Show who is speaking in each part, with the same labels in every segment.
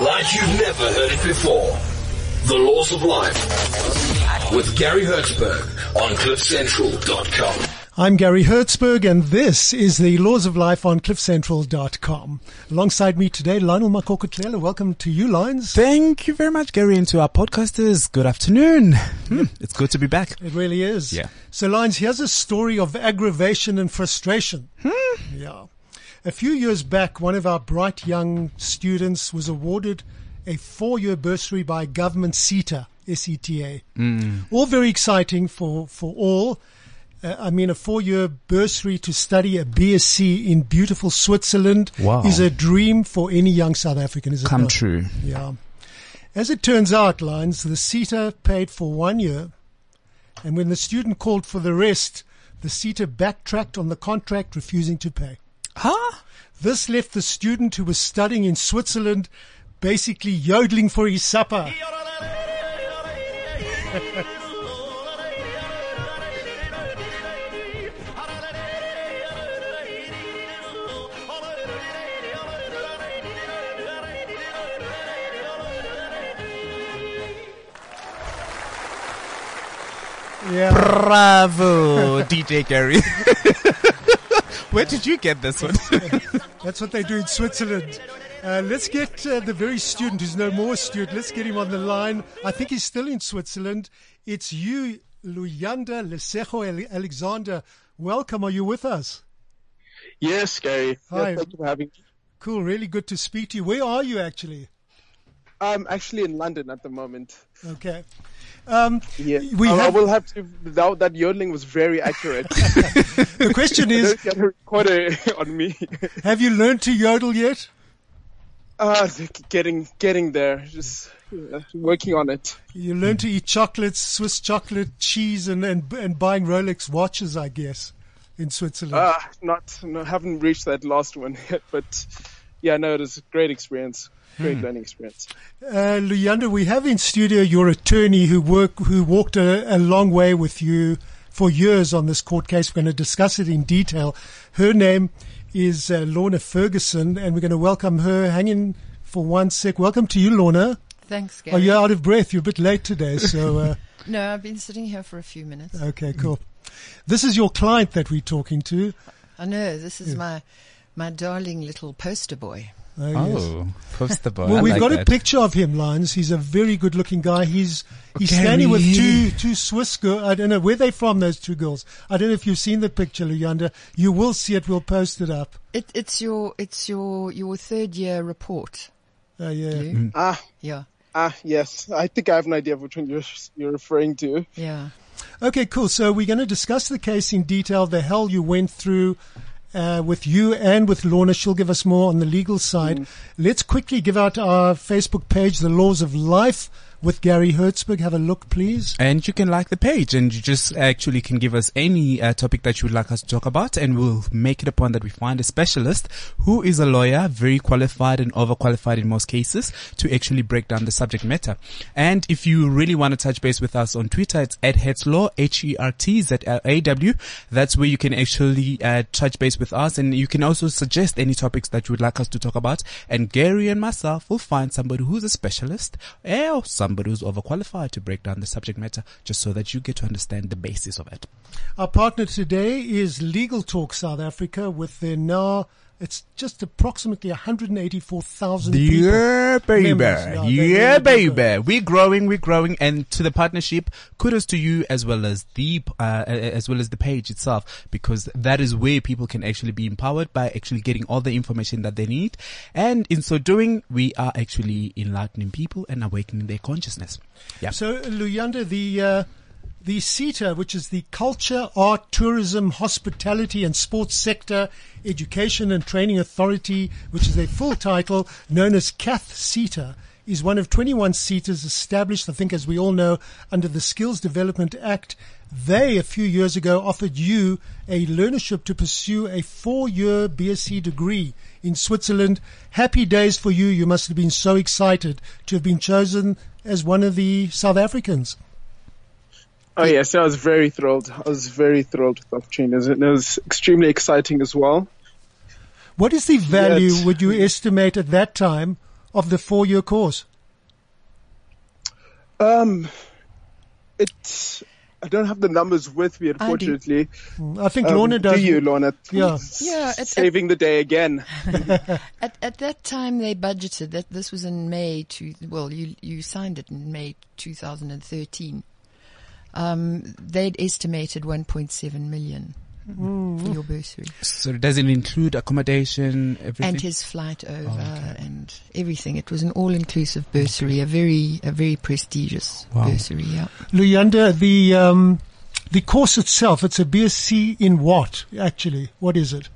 Speaker 1: like you've never heard it before. The Laws of Life with Gary Hertzberg on CliffCentral.com.
Speaker 2: I'm Gary Hertzberg and this is the Laws of Life on cliffcentral.com. Alongside me today, Lionel Makokotlela. Welcome to you, Lines.
Speaker 3: Thank you very much, Gary, and to our podcasters. Good afternoon. Hmm, it's good to be back.
Speaker 2: It really is.
Speaker 3: Yeah.
Speaker 2: So, Lines, here's a story of aggravation and frustration.
Speaker 3: Hmm.
Speaker 2: Yeah. A few years back, one of our bright young students was awarded a four-year bursary by government SETA, S-E-T-A.
Speaker 3: Hmm.
Speaker 2: All very exciting for, for all. Uh, I mean, a four-year bursary to study a BSc in beautiful Switzerland
Speaker 3: Wow.
Speaker 2: is a dream for any young South African, is it
Speaker 3: Come true.
Speaker 2: Yeah. As it turns out, Lines, the SETA paid for one year, and when the student called for the rest, the SETA backtracked on the contract, refusing to pay.
Speaker 3: Huh?
Speaker 2: This left the student who was studying in Switzerland basically yodeling for his supper. Yeah.
Speaker 3: Bravo, DJ Gary. Where did you get this one?
Speaker 2: That's what they do in Switzerland. Uh, let's get uh, the very student who's no more student. Let's get him on the line. I think he's still in Switzerland. It's you, Luyanda Lesejo Alexander. Welcome. Are you with us?
Speaker 4: Yes, Gary.
Speaker 2: Hi.
Speaker 4: Yes, thank you for having me.
Speaker 2: Cool. Really good to speak to you. Where are you actually?
Speaker 4: I'm actually in London at the moment.
Speaker 2: Okay. Um,
Speaker 4: Yeah.
Speaker 2: We
Speaker 4: I, I will have to. That, that yodeling was very accurate.
Speaker 2: the question is,
Speaker 4: Don't get a recorder on me.
Speaker 2: have you learned to yodel yet?
Speaker 4: Uh, getting getting there. Just uh, working on it.
Speaker 2: You learned to eat chocolates, Swiss chocolate, cheese, and, and, and buying Rolex watches, I guess, in Switzerland.
Speaker 4: Uh, not. No, haven't reached that last one yet, but yeah, no, it was a great experience. Great learning experience.
Speaker 2: Uh, Luyanda, we have in studio your attorney who work, who walked a, a long way with you for years on this court case. We're going to discuss it in detail. Her name is uh, Lorna Ferguson, and we're going to welcome her. Hang in for one sec. Welcome to you, Lorna.
Speaker 5: Thanks,
Speaker 2: Are
Speaker 5: Gary.
Speaker 2: you out of breath? You're a bit late today, so uh,
Speaker 5: No, I've been sitting here for a few minutes.
Speaker 2: okay, cool. This is your client that we're talking to.
Speaker 5: I know this is my my darling little poster boy.
Speaker 2: Oh, yes.
Speaker 3: Oh, poster boy.
Speaker 2: Well,
Speaker 3: I
Speaker 2: we've
Speaker 3: like
Speaker 2: got a picture of him, Lines. He's a very good-looking guy. He's he's
Speaker 3: Okay,
Speaker 2: standing with two two Swiss girls. I don't know where they're from. Those two girls. I don't know if you've seen the picture, Luyanda. You will see it. We'll post it up.
Speaker 5: It, it's your it's your your third year report.
Speaker 2: Uh, yeah.
Speaker 5: Lou.
Speaker 4: Ah,
Speaker 5: Yeah,
Speaker 4: ah, yes. I think I have an idea of which one you're you're referring to.
Speaker 5: yeah.
Speaker 2: Okay, cool. So we're going to discuss the case in detail. The hell you went through. Uh, with you and with Lorna, she'll give us more on the legal side. Let's quickly give out our Facebook page, The Laws of Life, with Gary Hertzberg. Have a look, please.
Speaker 3: And you can like the page and you just actually can give us any uh, topic that you would like us to talk about and we'll make it a point that we find a specialist who is a lawyer, very qualified and overqualified in most cases to actually break down the subject matter. And if you really want to touch base with us on Twitter, it's at Hertzlaw, H-E-R-T-Z-L-A-W. That's where you can actually uh, touch base with us and you can also suggest any topics that you would like us to talk about. And Gary and myself will find somebody who's a specialist or somebody who's overqualified to break down the subject matter just so that you get to understand the basis of it.
Speaker 2: Our partner today is Legal Talk South Africa with their now, it's just approximately 184,000 people.
Speaker 3: Yeah, baby.
Speaker 2: Members, yeah,
Speaker 3: Yeah, baby. We're growing, we're growing. And to the partnership, kudos to you as well as the, uh, as well as the page itself, because that is where people can actually be empowered by actually getting all the information that they need. And in so doing, we are actually enlightening people and awakening their consciousness. Yeah.
Speaker 2: So, Luyanda, the, uh, the SETA, which is the Culture, Art, Tourism, Hospitality and Sports Sector Education and Training Authority, which is a full title, known as CATH SETA, is one of 21 SETAs established, I think, as we all know, under the Skills Development Act. They, a few years ago, offered you a learnership to pursue a four-year BSc degree in Switzerland. Happy days for you. You must have been so excited to have been chosen as one of the South Africans.
Speaker 4: Oh yes, I was very thrilled. I was very thrilled with the opportunity. It was extremely exciting as well.
Speaker 2: What is the value,
Speaker 4: Yet-
Speaker 2: would you estimate at that time, of the four-year course?
Speaker 4: Um, it's I don't have the numbers with me, unfortunately.
Speaker 2: I think
Speaker 4: Um,
Speaker 2: Lorna does.
Speaker 4: do you, Lorna?
Speaker 2: Yeah.
Speaker 5: Yeah, it-
Speaker 4: saving the day again.
Speaker 5: At at that time, they budgeted that this was in May. To well, you you signed it in May 2013. Um, they'd estimated 1.7 million for your bursary
Speaker 3: So it does it include accommodation, everything?
Speaker 5: and his flight over and everything. It was an all-inclusive bursary, a very a very prestigious
Speaker 3: Wow.
Speaker 5: bursary. Yeah.
Speaker 2: Luyanda, the um, the course itself, it's a BSc in what, actually? What is it?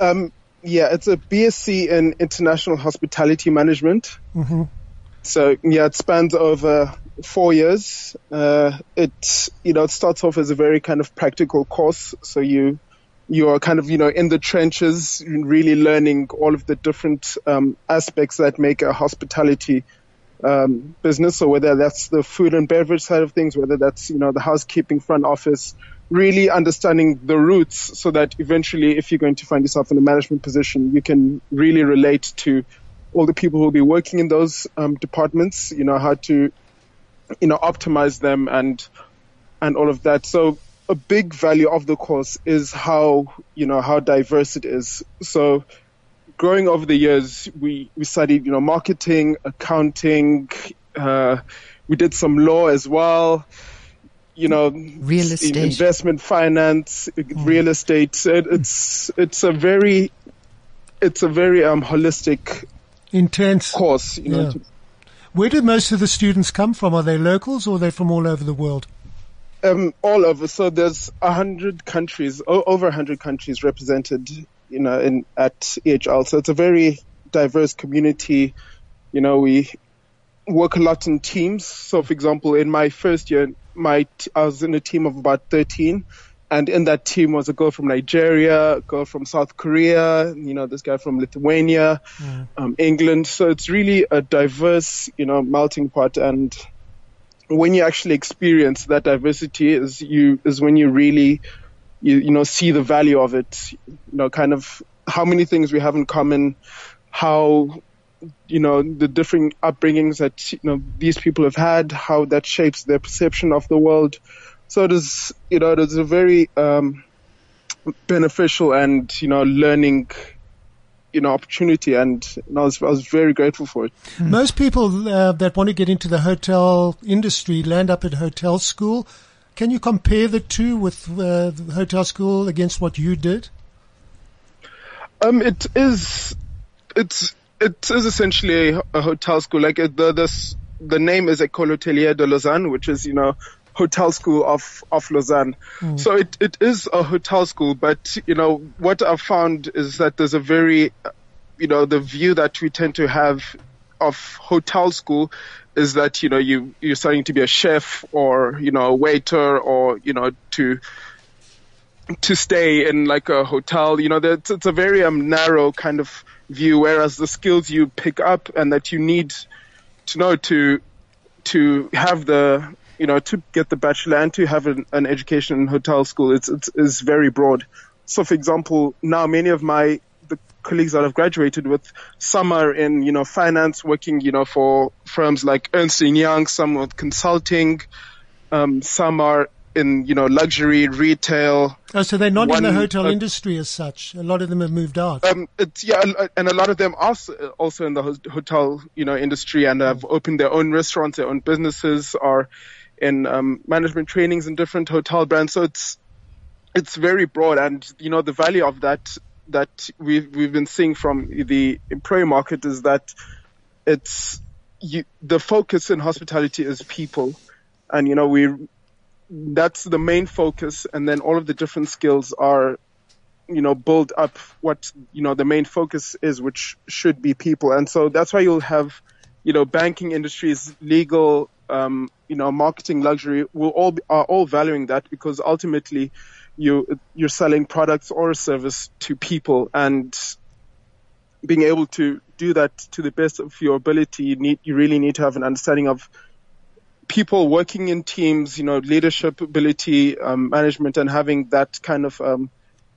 Speaker 4: Um, yeah, it's a BSc in International Hospitality Management.
Speaker 2: Mm-hmm.
Speaker 4: So yeah, it spans over four years. Uh, it you know it starts off as a very kind of practical course. So you you are kind of you know in the trenches, really learning all of the different um, aspects that make a hospitality um, business. So whether that's the food and beverage side of things, whether that's you know the housekeeping front office, really understanding the roots, so that eventually, if you're going to find yourself in a management position, you can really relate to all the people who will be working in those um, departments. You know how to you know optimize them and and all of that. So a big value of the course is how you know how diverse it is. So growing over the years, we we studied you know marketing, accounting. Uh, we did some law as well. You know,
Speaker 5: Real estate.
Speaker 4: investment finance, real estate. So it, it's it's a very it's a very um, holistic
Speaker 2: Intense.
Speaker 4: course. You know,
Speaker 2: Yeah. Where do most of the students come from? Are they locals or are they from all over the world?
Speaker 4: um, all over. So there's a hundred countries, o- over a hundred countries represented, you know, in at EHL. So it's a very diverse community. You know, we work a lot in teams. So, for example, in my first year, my t- I was in a team of about 13, and in that team was a girl from Nigeria, a girl from South Korea, you know, this guy from Lithuania, um, England. So it's really a diverse, you know, melting pot. And when you actually experience that diversity is you is when you really you, you know see the value of it. You know kind of how many things we have in common how you know the different upbringings that you know these people have had how that shapes their perception of the world so it is you know it is a very um beneficial and you know learning you know opportunity and you know, I, was, I was very grateful for it
Speaker 2: Most people uh, that want to get into the hotel industry land up at hotel school. Can you compare the two with uh, the hotel school against what you did?
Speaker 4: Um, it is, it's, it is essentially a, a hotel school. Like the, this, the name is École Hôtelière de Lausanne, which is, you know, hotel school of, of Lausanne. So it, it is a hotel school, but, you know, what I've found is that there's a very, you know, the view that we tend to have of hotel school is that, you know, you, you're starting to be a chef or, you know, a waiter or, you know, to, to stay in like a hotel. You know, that's, it's a very um, narrow kind of view, whereas the skills you pick up and that you need to know to to have the you know to get the bachelor and to have an, an education in hotel school it's, it's is very broad. So, for example, now many of my the colleagues that I've graduated with, some are in you know finance, working you know for firms like Ernst and Young, some with consulting, um, some are in you know luxury retail.
Speaker 2: Oh, so they're not in the hotel
Speaker 4: uh,
Speaker 2: industry as such. A lot of them have moved out.
Speaker 4: Um, it's yeah, and- and a lot of them are also in the hotel, you know, industry and have opened their own restaurants, their own businesses, are in um, management trainings in different hotel brands. So it's it's very broad, and you know, the value of that that we've we've been seeing from the employee market is that it's you, the focus in hospitality is people, and you know we that's the main focus, and then all of the different skills are you know, build up what, you know, the main focus is, which should be people. And so that's why you'll have you know, banking industries, legal, um, you know, marketing, luxury will all be, are all valuing that because ultimately you you're selling products or a service to people and being able to do that to the best of your ability, you need you really need to have an understanding of people working in teams, you know, leadership ability, um, management, and having that kind of um,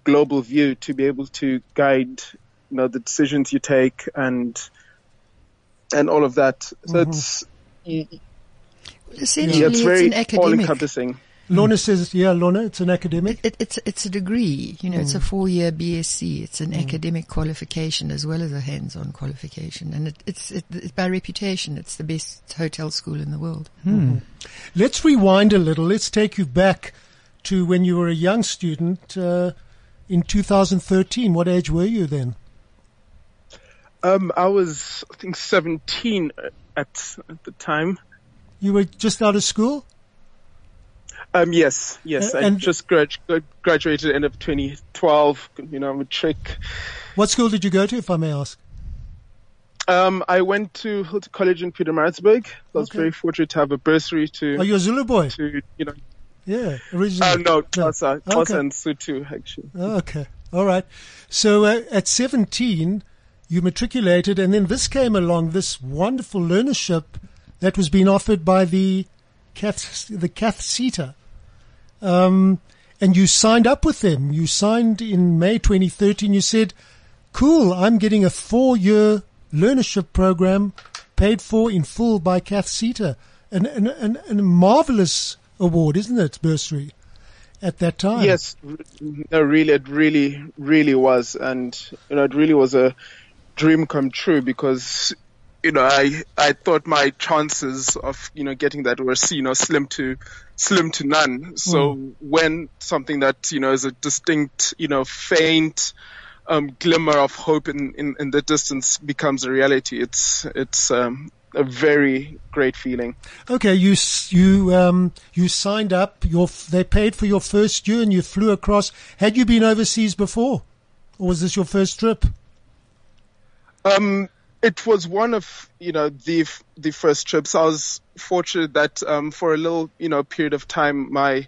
Speaker 4: global view to be able to guide, you know, the decisions you take and and all of that. So
Speaker 2: Mm-hmm.
Speaker 4: it's
Speaker 5: Essentially,
Speaker 4: yeah, it's
Speaker 5: it's
Speaker 4: very
Speaker 5: an
Speaker 4: all
Speaker 5: academic.
Speaker 4: encompassing.
Speaker 2: Lorna says, yeah, Lorna, it's an academic.
Speaker 5: It, it's it's a degree, you know. It's a
Speaker 2: Mm.
Speaker 5: four-year BSc. It's an academic qualification as well as a hands-on qualification, and it, it's it, it's by reputation. It's the best hotel school in the world.
Speaker 2: Let's rewind a little. Let's take you back to when you were a young student uh, in 2013. What age were you then?
Speaker 4: Um, I was, I think, 17 at, at the time.
Speaker 2: You were just out of school?
Speaker 4: Um, yes, yes.
Speaker 2: Uh,
Speaker 4: I
Speaker 2: and-
Speaker 4: just grad- grad- graduated end of 2012, you know, I'm a trick.
Speaker 2: What school did you go to, if I may ask?
Speaker 4: Um, I went to Hilton College in Pietermaritzburg. I was
Speaker 2: Okay.
Speaker 4: very fortunate to have a bursary to,
Speaker 2: Are you a Zulu boy?
Speaker 4: to, you know,
Speaker 2: Yeah, originally.
Speaker 4: uh, no, Xhosa, Xhosa
Speaker 2: Okay.
Speaker 4: and Sutu, actually.
Speaker 2: Oh, okay. All right. So uh, at 17, you matriculated, and then this came along, this wonderful learnership that was being offered by the Cath, the Cath SETA. Um, and you signed up with them. You signed in May 2013. You said, cool, I'm getting a four-year learnership program paid for in full by Cath SETA. An, an, an, marvelous award, isn't it, bursary, at that time?
Speaker 4: Yes, no, really, it really, really was, and you know, it really was a dream come true because you know, I I thought my chances of you know getting that were you know slim to slim to none. So when something that you know is a distinct, you know, faint um, glimmer of hope in, in in the distance becomes a reality, it's it's um, a very great feeling.
Speaker 2: Okay, you you um you signed up. Your they paid for your first year, and you flew across. Had you been overseas before, or was this your first trip?
Speaker 4: Um, it was one of you know the the first trips. I was fortunate that um, for a little you know period of time, my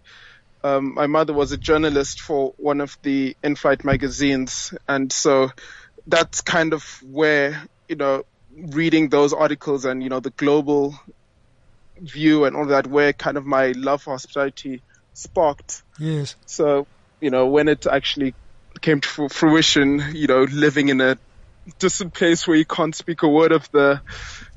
Speaker 4: um, my mother was a journalist for one of the in-flight magazines, and so that's kind of where you know reading those articles and you know the global view and all that, where kind of my love for hospitality sparked.
Speaker 2: Yes.
Speaker 4: So, you know, when it actually came to fruition, you know, living in a distant place where you can't speak a word of the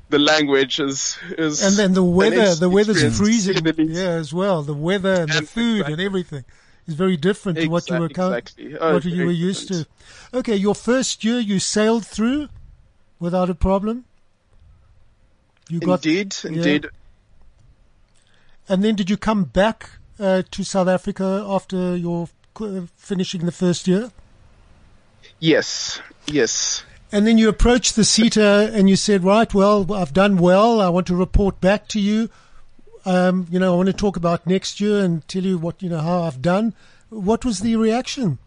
Speaker 4: the language is is
Speaker 2: And then the weather, the weather's freezing.
Speaker 4: the.
Speaker 2: Yeah, as well. The weather and the
Speaker 4: And-
Speaker 2: food and everything is very different to what you were
Speaker 4: Exact- exactly. Oh,
Speaker 2: what you were used
Speaker 4: different.
Speaker 2: to. Okay, your first year you sailed through without a problem. You got
Speaker 4: Indeed,
Speaker 2: yeah.
Speaker 4: indeed.
Speaker 2: And then did you come back uh, to South Africa after your uh, finishing the first year?
Speaker 4: Yes, yes.
Speaker 2: And then you approached the SETA and you said, right, well, I've done well. I want to report back to you. Um, you know, I want to talk about next year and tell you what, you know, how I've done. What was the reaction?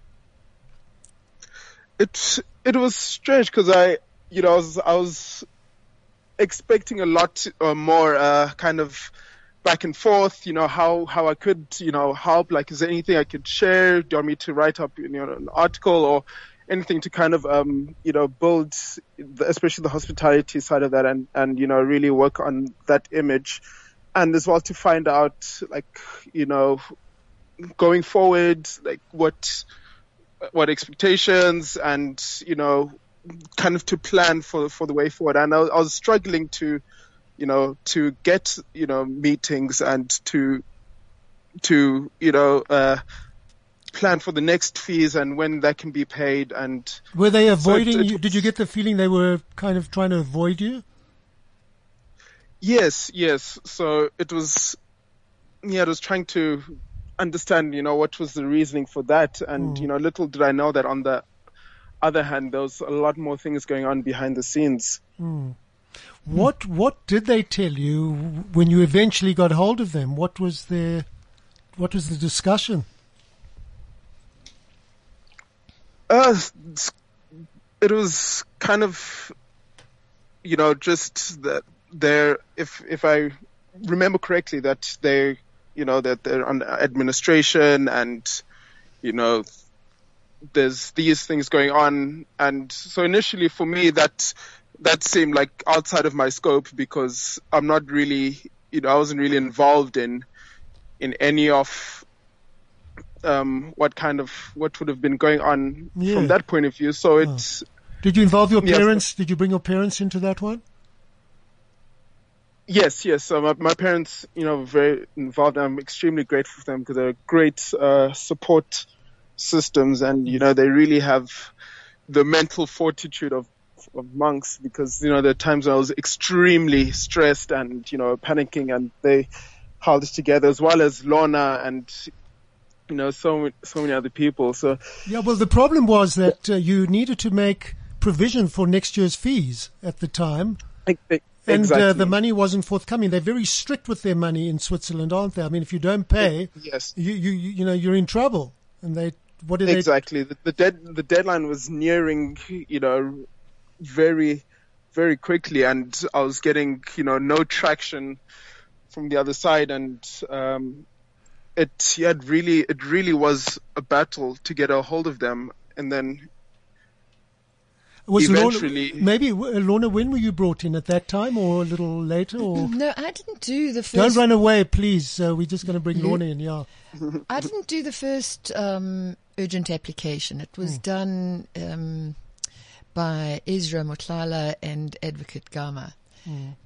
Speaker 4: it it was strange because I, you know, I was I was expecting a lot uh, more, uh, kind of back and forth. You know how how I could you know help. Like, is there anything I could share? Do you want me to write up you know an article or anything to kind of um you know build, the, especially the hospitality side of that, and and you know really work on that image, and as well to find out like you know going forward like what what expectations and you know kind of to plan for for the way forward. And I, I was struggling to you know to get you know meetings and to to you know uh plan for the next fees and when that can be paid and
Speaker 2: Were they avoiding
Speaker 4: it
Speaker 2: you? Did you get the feeling they were kind of trying to avoid you?
Speaker 4: yes yes so it was yeah it was trying to understand you know what was the reasoning for that and hmm. you know little did i know that on the other hand there was a lot more things going on behind the scenes hmm.
Speaker 2: What What did they tell you when you eventually got hold of them? What was their What was the discussion?
Speaker 4: Uh, it was kind of, you know, just that they're if if I remember correctly that they you know that they're under administration and you know there's these things going on. And so initially for me that that seemed like outside of my scope because I'm not really you know I wasn't really involved in in any of um what kind of what would have been going on
Speaker 2: Yeah.
Speaker 4: from that point of view so it's
Speaker 2: Did you involve your
Speaker 4: Yes.
Speaker 2: parents? Did you bring your parents into that one?
Speaker 4: Yes, yes. So my, my parents, you know, were very involved. I'm extremely grateful for them because they're great uh, support systems, and you know, they really have the mental fortitude of of monks. Because you know, there are times when I was extremely stressed and you know panicking, and they held us together, as well as Lorna and you know so many- so many other people. So
Speaker 2: Yeah, well, the problem was that uh, you needed to make provision for next year's fees at the time, and uh, the money wasn't forthcoming. They're very strict with their money in Switzerland, aren't they? I mean, if you don't pay,
Speaker 4: yes.
Speaker 2: you you you know you're in trouble. And they what did
Speaker 4: exactly the, the dead the deadline was nearing you know very very quickly and i was getting you know no traction from the other side and um it yeah it really it really was a battle to get a hold of them and then
Speaker 2: was
Speaker 4: eventually-
Speaker 2: Lorna, maybe uh, Lorna? When were you brought in at that time, or a little later? Or
Speaker 5: No, I didn't do the 1st
Speaker 2: don't run away, please. Uh, we're just going to bring Lorna in. Yeah.
Speaker 5: I didn't do the first um, urgent application. It was done um, by Ezra Motlala and Advocate Gama.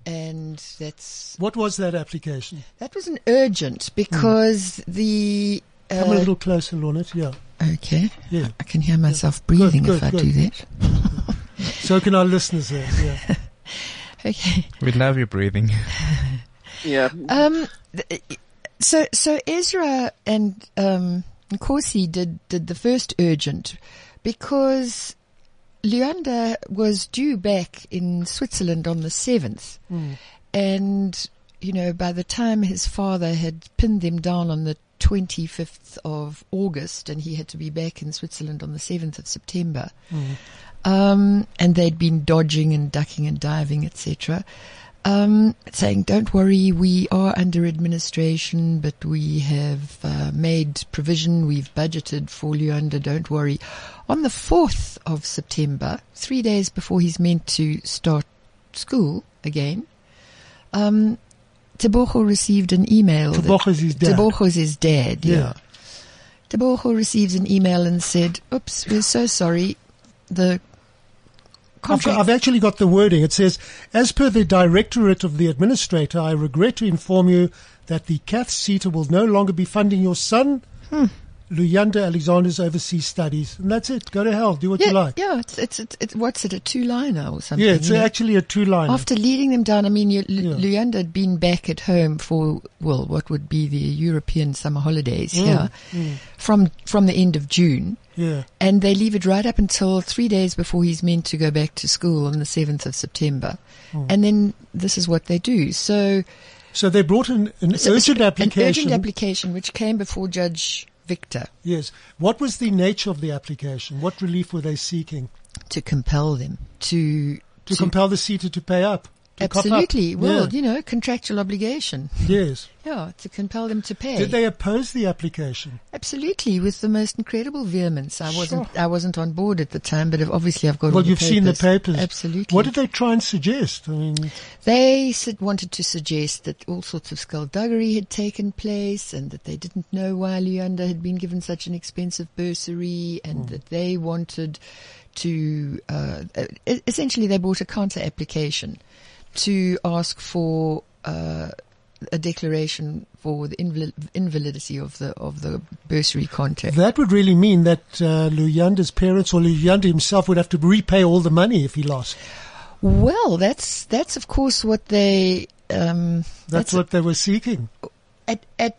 Speaker 5: And that's
Speaker 2: What was that application?
Speaker 5: that was an urgent because the
Speaker 2: Come a
Speaker 5: uh,
Speaker 2: little closer, Lorna. Yeah.
Speaker 5: okay.
Speaker 2: Yeah.
Speaker 5: I can hear myself breathing
Speaker 2: good,
Speaker 5: if I
Speaker 2: good.
Speaker 5: do that.
Speaker 2: So can our listeners there. Yeah.
Speaker 5: Okay.
Speaker 3: We love your breathing.
Speaker 4: yeah
Speaker 5: Um, th- so so Ezra and um, Nkosi did did the first urgent because Luyanda was due back in Switzerland on the seventh, and you know by the time his father had pinned them down on the. 25th of August, and he had to be back in Switzerland on the 7th of September. Um, and they'd been dodging and ducking and diving, etc um, saying, "Don't worry, we are under administration, but we have uh, made provision. We've budgeted for Luyanda. Don't worry." On the fourth of September, three days before he's meant to start school again, um, Tebogo received an email.
Speaker 2: Tebogo's his dad.
Speaker 5: Tebogo's his dad.
Speaker 2: Yeah.
Speaker 5: Yeah. Tebogo receives an email and said, "Oops, we're so sorry. The contract."
Speaker 2: I've actually got the wording. It says, as per the directorate of the administrator, I regret to inform you that the Cath SETA will no longer be funding your son,
Speaker 5: Hmm.
Speaker 2: Luyanda Alexander's overseas studies. And that's it. Go to hell. Do what
Speaker 5: yeah,
Speaker 2: you like.
Speaker 5: yeah, it's, it's, it's, it's what's it, a two-liner or something?
Speaker 2: Yeah, it's
Speaker 5: you know?
Speaker 2: actually a two-liner.
Speaker 5: After leading them down, I mean, you,
Speaker 2: Yeah.
Speaker 5: Luyanda had been back at home for, well, what would be the European summer holidays
Speaker 2: Mm,
Speaker 5: here from, from the end of June.
Speaker 2: yeah.
Speaker 5: And they leave it right up until three days before he's meant to go back to school on the 7th of September.
Speaker 2: Mm.
Speaker 5: And then this is what they do. So,
Speaker 2: So they brought an, an
Speaker 5: so-
Speaker 2: urgent
Speaker 5: an urgent application which came before Judge Victor
Speaker 2: yes. What was the nature of the application? What relief were they seeking?
Speaker 5: to compel them to,
Speaker 2: To, compel the SETA to pay up? To cop up?
Speaker 5: absolutely, well,
Speaker 2: Yeah.
Speaker 5: you know, contractual obligation.
Speaker 2: Yes.
Speaker 5: Yeah, to compel them to pay.
Speaker 2: Did they oppose the application?
Speaker 5: Absolutely, with the most incredible vehemence. I wasn't, I wasn't on board at the time, but obviously I've got.
Speaker 2: Well,
Speaker 5: the
Speaker 2: you've seen the papers.
Speaker 5: Absolutely.
Speaker 2: What did they try and suggest? I mean,
Speaker 5: They said, wanted to suggest that all sorts of skullduggery had taken place, and that they didn't know why Luyanda had been given such an expensive bursary, and that they wanted to. Uh, uh, essentially, they brought a counter application to ask for. Uh, a declaration for the invali- invalidity of the of the bursary contract.
Speaker 2: that would really mean that uh, Luyanda's parents or Luyanda himself would have to repay all the money if he lost.
Speaker 5: Well, that's that's of course what they. Um,
Speaker 2: That's, what they were seeking.
Speaker 5: at at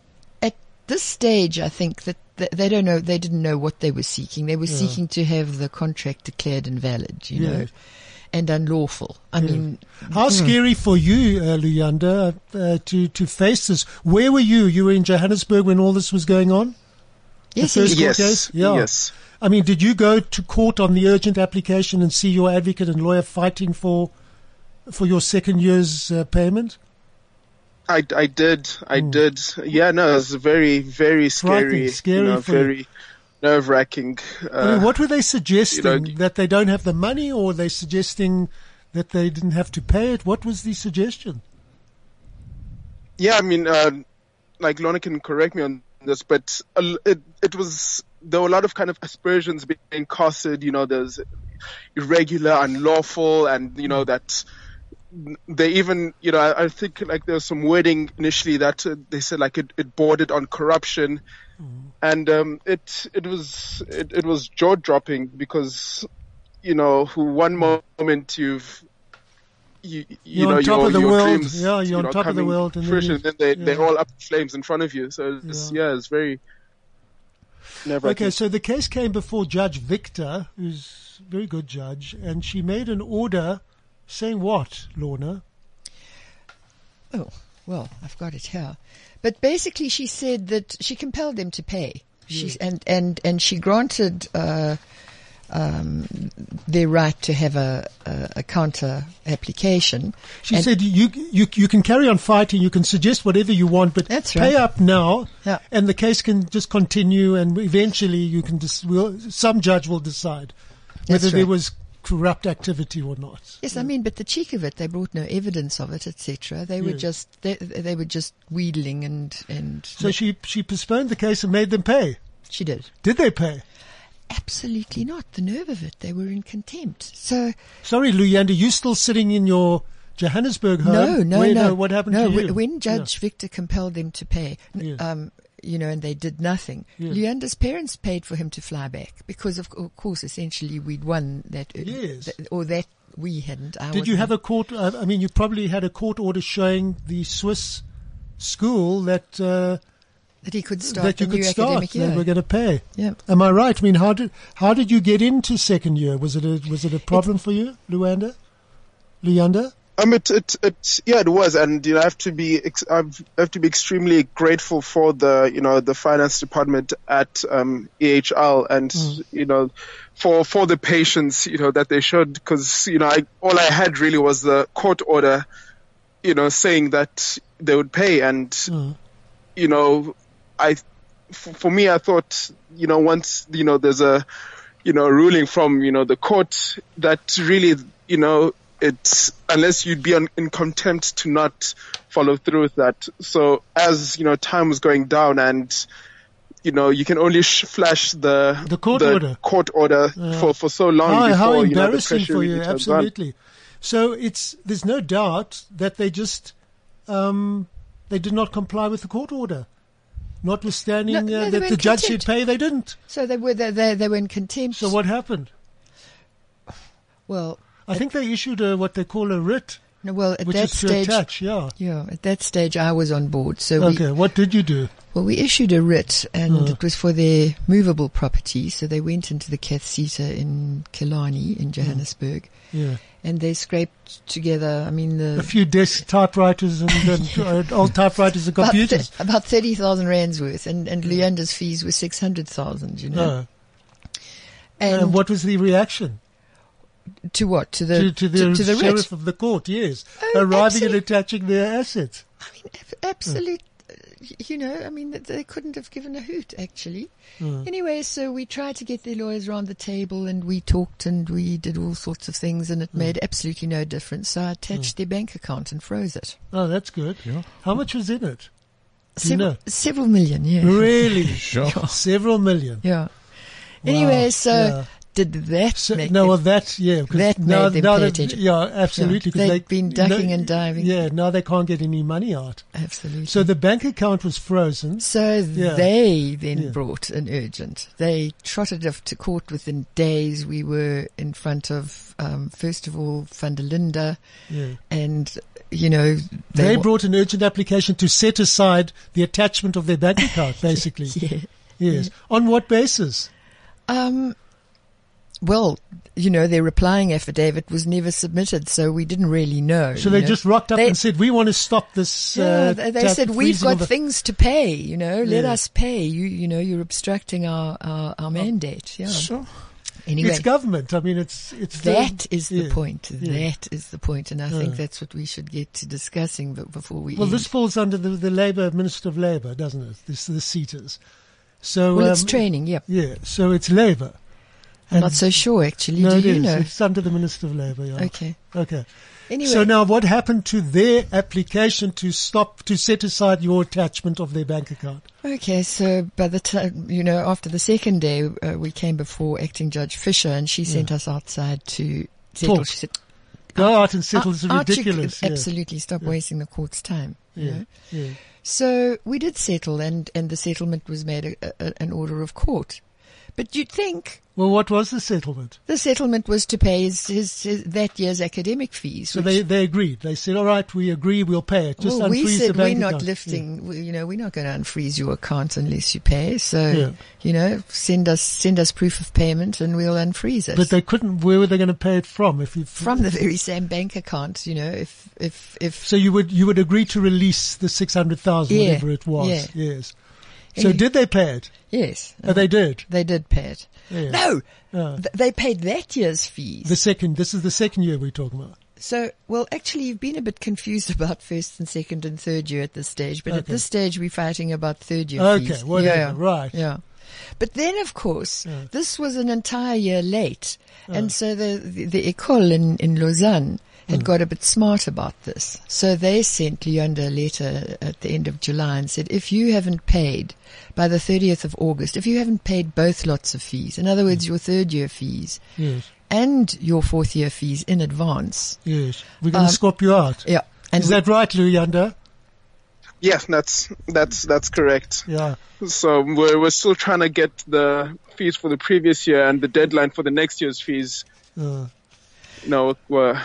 Speaker 5: this stage. I think that they don't know. They didn't know what they were seeking. They were seeking to have the contract declared invalid. You
Speaker 2: Yeah.
Speaker 5: know, and unlawful. I mean,
Speaker 2: How scary for you, uh, Luyanda, uh, to to face this? Where were you? You were in Johannesburg when all this was going on.
Speaker 5: yes,
Speaker 2: first
Speaker 5: yes.
Speaker 2: court
Speaker 4: yes
Speaker 2: case? Yeah.
Speaker 4: yes
Speaker 2: I mean, did you go to court on the urgent application and see your advocate and lawyer fighting for for your second year's uh, payment?
Speaker 4: I, I did. I did. Yeah, no, it was very, very
Speaker 2: Frightening,
Speaker 4: scary.
Speaker 2: scary
Speaker 4: you know, very nerve wracking.
Speaker 2: I mean,
Speaker 4: Uh,
Speaker 2: what were they suggesting?
Speaker 4: you-
Speaker 2: that they don't have the money, or they suggesting that they didn't have to pay it? What was the suggestion?
Speaker 4: yeah, I mean, uh, like Lorna can correct me on this, but it, it was, there were a lot of kind of aspersions being casted, you know, there's irregular, unlawful, and, you know, that they even, you know, I, I think like there was some wording initially that uh, they said like it, it bordered on corruption. And, um, it, it was, it, it was jaw dropping because, you know, who one moment you've, you, you
Speaker 2: You're
Speaker 4: know,
Speaker 2: on top
Speaker 4: your,
Speaker 2: of the world.
Speaker 4: dreams,
Speaker 2: Yeah, you're
Speaker 4: you
Speaker 2: on top of the world and then
Speaker 4: fruition,
Speaker 2: you-
Speaker 4: then they,
Speaker 2: yeah.
Speaker 4: they're all up in flames in front of you. So it's,
Speaker 2: Yeah.
Speaker 4: yeah, it's very Never
Speaker 2: Okay, so the case came before Judge Victor, who's a very good judge, and she made an order saying what, Lorna?
Speaker 5: Oh, well, I've got it here. But basically, she said that she compelled them to pay. She and and and she granted uh, um, their right to have a, a, a counter application.
Speaker 2: She said you, you you can carry on fighting, you can suggest whatever you want, but
Speaker 5: That's
Speaker 2: pay
Speaker 5: right.
Speaker 2: up now,
Speaker 5: Yeah.
Speaker 2: and the case can just continue, and eventually you can just will some judge will decide whether there was corrupt activity or not.
Speaker 5: Yes, I mean, but the cheek of it, they brought no evidence of it, etc. They were
Speaker 2: Yeah.
Speaker 5: just they, they were just wheedling and and
Speaker 2: So she she postponed the case and made them pay.
Speaker 5: she did
Speaker 2: Did they pay?
Speaker 5: absolutely not. The nerve of it, they were in contempt. So
Speaker 2: Sorry, Luyanda, you still sitting in your Johannesburg home?
Speaker 5: no, no,
Speaker 2: Where-
Speaker 5: no.
Speaker 2: What happened
Speaker 5: no,
Speaker 2: to you?
Speaker 5: wh- When Judge Victor compelled them to pay,
Speaker 2: Yeah.
Speaker 5: um, you know, and they did nothing.
Speaker 2: Yeah.
Speaker 5: Luyanda's parents paid for him to fly back because, of, of course, essentially we'd won that,
Speaker 2: Yes.
Speaker 5: or that we hadn't. I
Speaker 2: Did you have a court? uh, I mean, you probably had a court order showing the Swiss school that uh,
Speaker 5: that he could start
Speaker 2: that you
Speaker 5: the
Speaker 2: could
Speaker 5: new
Speaker 2: start. They were going to pay.
Speaker 5: yeah.
Speaker 2: Am I right? I mean, how did how did you get into second year? Was it a was it a problem for you, Luyanda? Luyanda?
Speaker 4: Um, it, it, it, yeah, it was, and you know, I have to be, ex- I've, I have to be extremely grateful for the, you know, the finance department at um, EHL, and you know, for for the patience, you know, that they showed, because you know, I, all I had really was the court order, you know, saying that they would pay, and you know, I, for me, I thought, you know, once you know, there's a, you know, ruling from you know the court that really, you know, it's unless you'd be on, in contempt to not follow through with that. So as you know, time was going down, and you know, you can only sh- flash the
Speaker 2: The court order.
Speaker 4: court order for for so long
Speaker 2: How,
Speaker 4: before
Speaker 2: how
Speaker 4: you know the
Speaker 2: embarrassing
Speaker 4: pressure
Speaker 2: for
Speaker 4: really
Speaker 2: you!
Speaker 4: turns on.
Speaker 2: Absolutely. So it's there's no doubt that they just um, they did not comply with the court order, notwithstanding
Speaker 5: No, no,
Speaker 2: uh,
Speaker 5: they
Speaker 2: that the judge said
Speaker 5: contempt.
Speaker 2: pay. They didn't.
Speaker 5: So they were they, they, they were in contempt.
Speaker 2: So what happened?
Speaker 5: Well,
Speaker 2: I think they issued a what they call a writ,
Speaker 5: no, well at
Speaker 2: which
Speaker 5: that
Speaker 2: is to
Speaker 5: stage,
Speaker 2: attach. Yeah.
Speaker 5: yeah, at that stage I was on board. So we,
Speaker 2: Okay. What did you do?
Speaker 5: Well, we issued a writ, and
Speaker 2: Uh.
Speaker 5: it was for their movable property. So they went into the CATHSSETA in Killarney in Johannesburg,
Speaker 2: Yeah.
Speaker 5: and they scraped together. I mean,
Speaker 2: A few desk typewriters and, and uh, old typewriters and
Speaker 5: about,
Speaker 2: computers.
Speaker 5: th- about thirty thousand rands worth, and and Luyanda's fees were six hundred thousand. You know,
Speaker 2: No.
Speaker 5: and
Speaker 2: And what was the reaction
Speaker 5: to what to the
Speaker 2: to, to the
Speaker 5: to, the
Speaker 2: sheriff
Speaker 5: writ?
Speaker 2: of the court? Yes,
Speaker 5: Oh,
Speaker 2: arriving and attaching their assets.
Speaker 5: I mean, ab- absolute. uh, You know, I mean, they couldn't have given a hoot, actually. Hmm. Anyway, so we tried to get their lawyers around the table and we talked and we did all sorts of things and it hmm. made absolutely no difference. So I attached hmm. their bank account and froze it.
Speaker 2: Oh, that's good. Yeah. How much was in it? Do you
Speaker 5: Several,
Speaker 2: know?
Speaker 5: several million, yeah.
Speaker 2: Really?
Speaker 3: Sure.
Speaker 2: Several million.
Speaker 5: Yeah. Anyway, so
Speaker 2: yeah.
Speaker 5: Did that
Speaker 2: So,
Speaker 5: make
Speaker 2: no,
Speaker 5: them-
Speaker 2: well, that yeah,
Speaker 5: That
Speaker 2: now,
Speaker 5: made them
Speaker 2: now
Speaker 5: pay attention.
Speaker 2: Yeah, absolutely.
Speaker 5: Yeah,
Speaker 2: they,
Speaker 5: they've been ducking and diving.
Speaker 2: Yeah, now they can't get any money out.
Speaker 5: Absolutely.
Speaker 2: So the bank account was frozen.
Speaker 5: So
Speaker 2: Yeah.
Speaker 5: they then
Speaker 2: Yeah.
Speaker 5: brought an urgent. They trotted off to court within days. We were in front of, um, first of all, Van der Linde,
Speaker 2: Yeah.
Speaker 5: and you know
Speaker 2: They,
Speaker 5: wa-
Speaker 2: brought an urgent application to set aside the attachment of their bank account, basically.
Speaker 5: Yeah.
Speaker 2: Yes. On what basis?
Speaker 5: Um, well, you know, their replying affidavit was never submitted, so we didn't really know.
Speaker 2: So they
Speaker 5: know.
Speaker 2: just rocked up
Speaker 5: They-
Speaker 2: and said, "We want to stop this."
Speaker 5: Yeah,
Speaker 2: uh,
Speaker 5: they, they said we've got
Speaker 2: the-"
Speaker 5: things to pay. You know, let
Speaker 2: Yeah.
Speaker 5: us pay. You, you know, you're obstructing our our, our mandate. Yeah.
Speaker 3: Sure.
Speaker 5: Anyway.
Speaker 2: it's government. I mean, it's it's the-
Speaker 5: That is the
Speaker 2: yeah.
Speaker 5: point.
Speaker 2: Yeah.
Speaker 5: That is the point, and I think that's what we should get to discussing b- before we.
Speaker 2: Well,
Speaker 5: end.
Speaker 2: this falls under the, the Labour Minister of Labour, doesn't it? This the SETAs. So
Speaker 5: well, it's
Speaker 2: um,
Speaker 5: training. Yep.
Speaker 2: Yeah, so it's Labour.
Speaker 5: I'm not so sure actually.
Speaker 2: No,
Speaker 5: Do
Speaker 2: it
Speaker 5: you
Speaker 2: is.
Speaker 5: know?
Speaker 2: It's under the Minister of Labour. Yeah.
Speaker 5: Okay.
Speaker 2: Okay.
Speaker 5: Anyway,
Speaker 2: So now, what happened to their application to stop to set aside your attachment of their bank account?
Speaker 5: Okay, so by the time, you know, after the second day, uh, we came before acting Judge Fisher and she sent us outside to settle.
Speaker 2: Talk.
Speaker 5: She said,
Speaker 2: Go out and settle. It's
Speaker 5: "Aren't
Speaker 2: ridiculous. yeah.
Speaker 5: Absolutely, stop wasting the court's time.
Speaker 2: Yeah. Yeah.
Speaker 5: So we did settle and, and the settlement was made a, a, an order of court. But you'd think
Speaker 2: Well, what was the settlement?
Speaker 5: the settlement was to pay his, his, his that year's academic fees.
Speaker 2: So they, they agreed. They said, all right, we agree, we'll pay it. Just
Speaker 5: well, we said we're not
Speaker 2: account.
Speaker 5: lifting, we, you know, we're not going to unfreeze your account unless you pay. So,
Speaker 2: Yeah.
Speaker 5: you know, send us, send us proof of payment and we'll unfreeze it.
Speaker 2: But they couldn't, where were they going to pay it from? If you,
Speaker 5: from the very same bank account, you know, if, if, if,
Speaker 2: So you would, you would agree to release the 600,000,
Speaker 5: Yeah.
Speaker 2: whatever it was.
Speaker 5: Yeah.
Speaker 2: Yes. So did they pay it?
Speaker 5: yes,
Speaker 2: Oh, they did.
Speaker 5: they did pay it.
Speaker 2: Yeah.
Speaker 5: No, th- they paid that year's fees.
Speaker 2: the second, this is the second year we're talking about.
Speaker 5: So, well, actually, you've been a bit confused about first and second and third year at this stage, but at this stage, we're fighting about third year
Speaker 2: Okay,
Speaker 5: fees.
Speaker 2: whatever,
Speaker 5: yeah,
Speaker 2: right.
Speaker 5: Yeah. But then, of course,
Speaker 2: Yeah.
Speaker 5: this was an entire year late, and so the the, the école in in Lausanne had got a bit smart about this. So they sent Luyanda a letter at the end of July and said, if you haven't paid by the 30th of August, if you haven't paid both lots of fees, in other words, your third year fees
Speaker 2: Yes.
Speaker 5: and your fourth year fees in advance,
Speaker 2: Yes. We're going to
Speaker 5: Um,
Speaker 2: scop you out.
Speaker 5: yeah. And
Speaker 2: Is
Speaker 5: we-
Speaker 2: that right, Luyanda?
Speaker 4: Yes, that's that's that's correct.
Speaker 2: Yeah.
Speaker 4: So we're we're still trying to get the fees for the previous year and the deadline for the next year's fees.
Speaker 2: Uh,
Speaker 4: You know, we're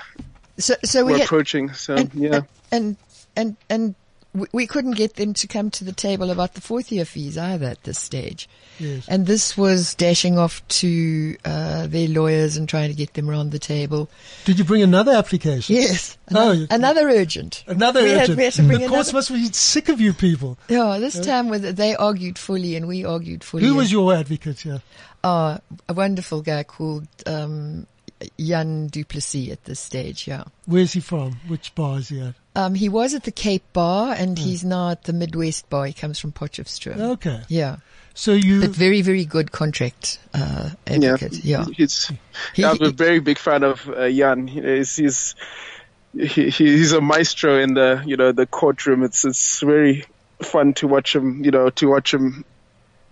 Speaker 5: so, so we
Speaker 4: we're
Speaker 5: had,
Speaker 4: approaching. So
Speaker 5: and,
Speaker 4: yeah.
Speaker 5: and, and, and we, we couldn't get them to come to the table about the fourth year fees either at this stage.
Speaker 2: yes.
Speaker 5: And this was dashing off to uh, their lawyers and trying to get them around the table.
Speaker 2: Did you bring another application?
Speaker 5: Yes,
Speaker 2: Oh,
Speaker 5: another,
Speaker 2: you-
Speaker 5: another urgent.
Speaker 2: Another
Speaker 5: We had-
Speaker 2: urgent.
Speaker 5: we had to bring
Speaker 2: the courts
Speaker 5: another-
Speaker 2: must be sick of you people.
Speaker 5: Yeah, this time with they argued fully and we argued fully.
Speaker 2: Who was your advocate here?
Speaker 5: Uh, a wonderful guy called um, Jan Duplessis at this stage. Yeah.
Speaker 2: Where's he from? Which bar is he at?
Speaker 5: Um, he was at the Cape Bar and
Speaker 2: Hmm.
Speaker 5: he's now at the Midwest Bar. He comes from Potchefstroom.
Speaker 2: Okay.
Speaker 5: Yeah.
Speaker 2: So you,
Speaker 5: But very, very good contract, uh, advocate. Yeah.
Speaker 4: He's,
Speaker 5: He-
Speaker 4: I'm a very big fan of uh, Jan. He's, he's he, he's a maestro in the you know the courtroom. It's it's very fun to watch him. You know to watch him.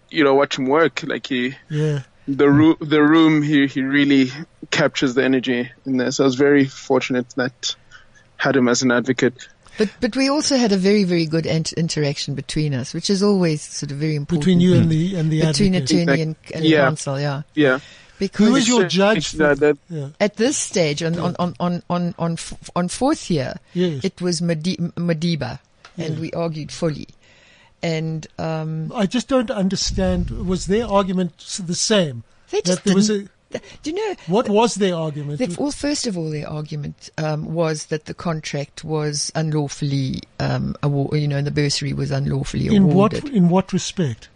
Speaker 4: You know watch him work. Like he
Speaker 2: yeah.
Speaker 4: The room the room he he really captures the energy in there. So I was very fortunate that had him as an advocate.
Speaker 5: But, but we also had a very, very good int- interaction between us, which is always sort of very important.
Speaker 2: Between you and mm. the, and the
Speaker 5: between
Speaker 2: advocate.
Speaker 5: attorney and, and
Speaker 4: Yeah.
Speaker 5: counsel, yeah.
Speaker 4: Yeah.
Speaker 5: Because
Speaker 2: Who was your judge? For,
Speaker 4: that-
Speaker 2: yeah.
Speaker 5: at this stage on, on, on, on, on, on, f- on fourth year,
Speaker 2: Yes.
Speaker 5: it was Madi- Madiba and we argued fully. And, um,
Speaker 2: I just don't understand. Was their argument the same?
Speaker 5: they just
Speaker 2: That there
Speaker 5: do you know,
Speaker 2: What was their argument?
Speaker 5: Well, first of all, their argument um, was that the contract was unlawfully, um, award, you know, and the bursary was unlawfully awarded.
Speaker 2: in what in what respect?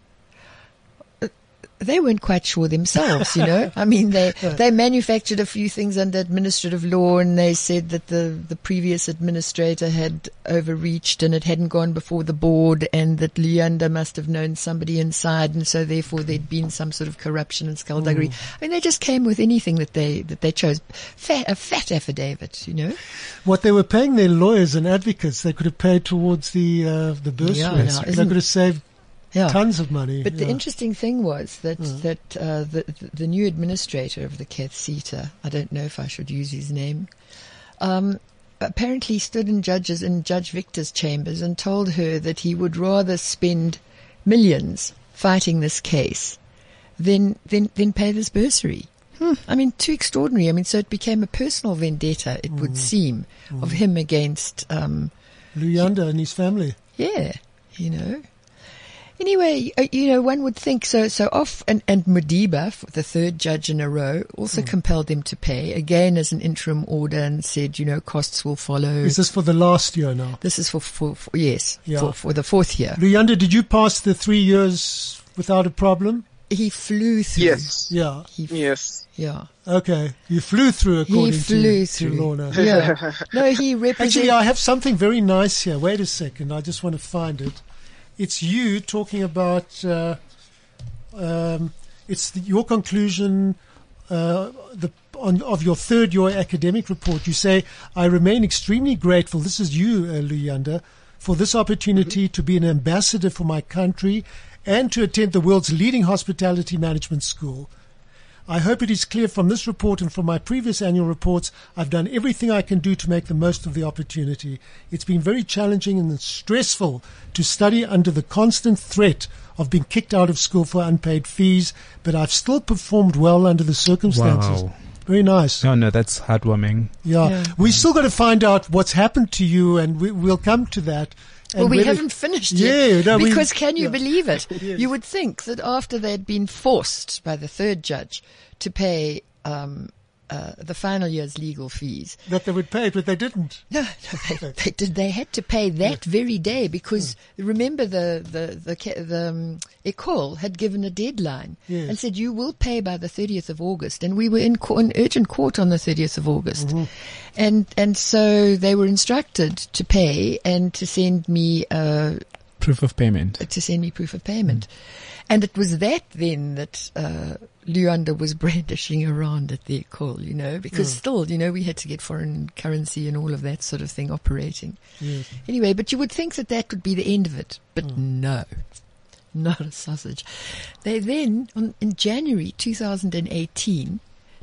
Speaker 5: They weren't quite sure themselves, you know. I mean, they they manufactured a few things under administrative law, and they said that the the previous administrator had overreached and it hadn't gone before the board, and that Luyanda must have known somebody inside, and so therefore there'd been some sort of corruption and skullduggery. I mean, they just came with anything that they that they chose. Fat, a fat affidavit, you know.
Speaker 2: What they were paying their lawyers and advocates, they could have paid towards the uh, the bursary.
Speaker 5: Yeah,
Speaker 2: they could have saved
Speaker 5: Yeah.
Speaker 2: tons of money.
Speaker 5: But the interesting thing was that that uh, the the new administrator of the CATHSSETA, I don't know if I should use his name, um, apparently stood in judges in Judge Victor's chambers and told her that he would rather spend millions fighting this case than than than pay this bursary. I mean, too extraordinary. I mean, so it became a personal vendetta. It would seem of him against. Um,
Speaker 2: Luyanda and his family.
Speaker 5: yeah, you know. Anyway, uh, you know, one would think so. So off and and Madiba, the third judge in a row, also
Speaker 2: Hmm.
Speaker 5: compelled them to pay again as an interim order and said, you know, costs will follow.
Speaker 2: Is this for the last year now?
Speaker 5: this is for, for, for yes,
Speaker 2: Yeah.
Speaker 5: for, for the fourth year.
Speaker 2: Luyanda, did you pass the three years without a problem?
Speaker 5: He flew through.
Speaker 4: Yes.
Speaker 2: Yeah.
Speaker 5: He,
Speaker 4: Yes.
Speaker 5: Yeah.
Speaker 2: Okay, you flew through according
Speaker 5: he flew
Speaker 2: to,
Speaker 5: through.
Speaker 2: to Lorna.
Speaker 5: Yeah. no, he represents.
Speaker 2: Actually, I have something very nice here. Wait a second. I just want to find it. It's you talking about. Uh, um, it's the, your conclusion uh, the, on, of your third year academic report. You say, "I remain extremely grateful." This is you, uh, Luyanda, for this opportunity to be an ambassador for my country and to attend the world's leading hospitality management school. I hope it is clear from this report and from my previous annual reports, I've done everything I can do to make the most of the opportunity. It's been very challenging and stressful to study under the constant threat of being kicked out of school for unpaid fees, but I've still performed well under the circumstances.
Speaker 3: Wow.
Speaker 2: Very nice.
Speaker 3: No, no, that's heartwarming.
Speaker 2: Yeah.
Speaker 5: Yeah.
Speaker 2: We still got to find out what's happened to you and we, we'll come to that.
Speaker 5: Well, we haven't finished
Speaker 2: Yeah,
Speaker 5: yet.
Speaker 2: no, we-
Speaker 5: because can you
Speaker 2: yeah.
Speaker 5: believe it?
Speaker 2: Yes.
Speaker 5: You would think that after they'd been forced by the third judge to pay um, uh, the final year's legal fees,
Speaker 2: that they would pay it, but they didn't.
Speaker 5: no, no they, they did. They had to pay that very day because remember the the the the um, Ecole had given a deadline
Speaker 2: Yes.
Speaker 5: and said you will pay by the 30th of August, and we were in, co- in urgent court on the 30th of August,
Speaker 2: Mm-hmm.
Speaker 5: and and so they were instructed to pay and to send me a
Speaker 3: Proof of payment.
Speaker 5: to send me proof of payment. And it was that then that uh, Luyanda was brandishing around at their call, you know, because still, you know, we had to get foreign currency and all of that sort of thing operating.
Speaker 2: Yes.
Speaker 5: Anyway, but you would think that that would be the end of it, but no, not a sausage. They then, on, in January 2018,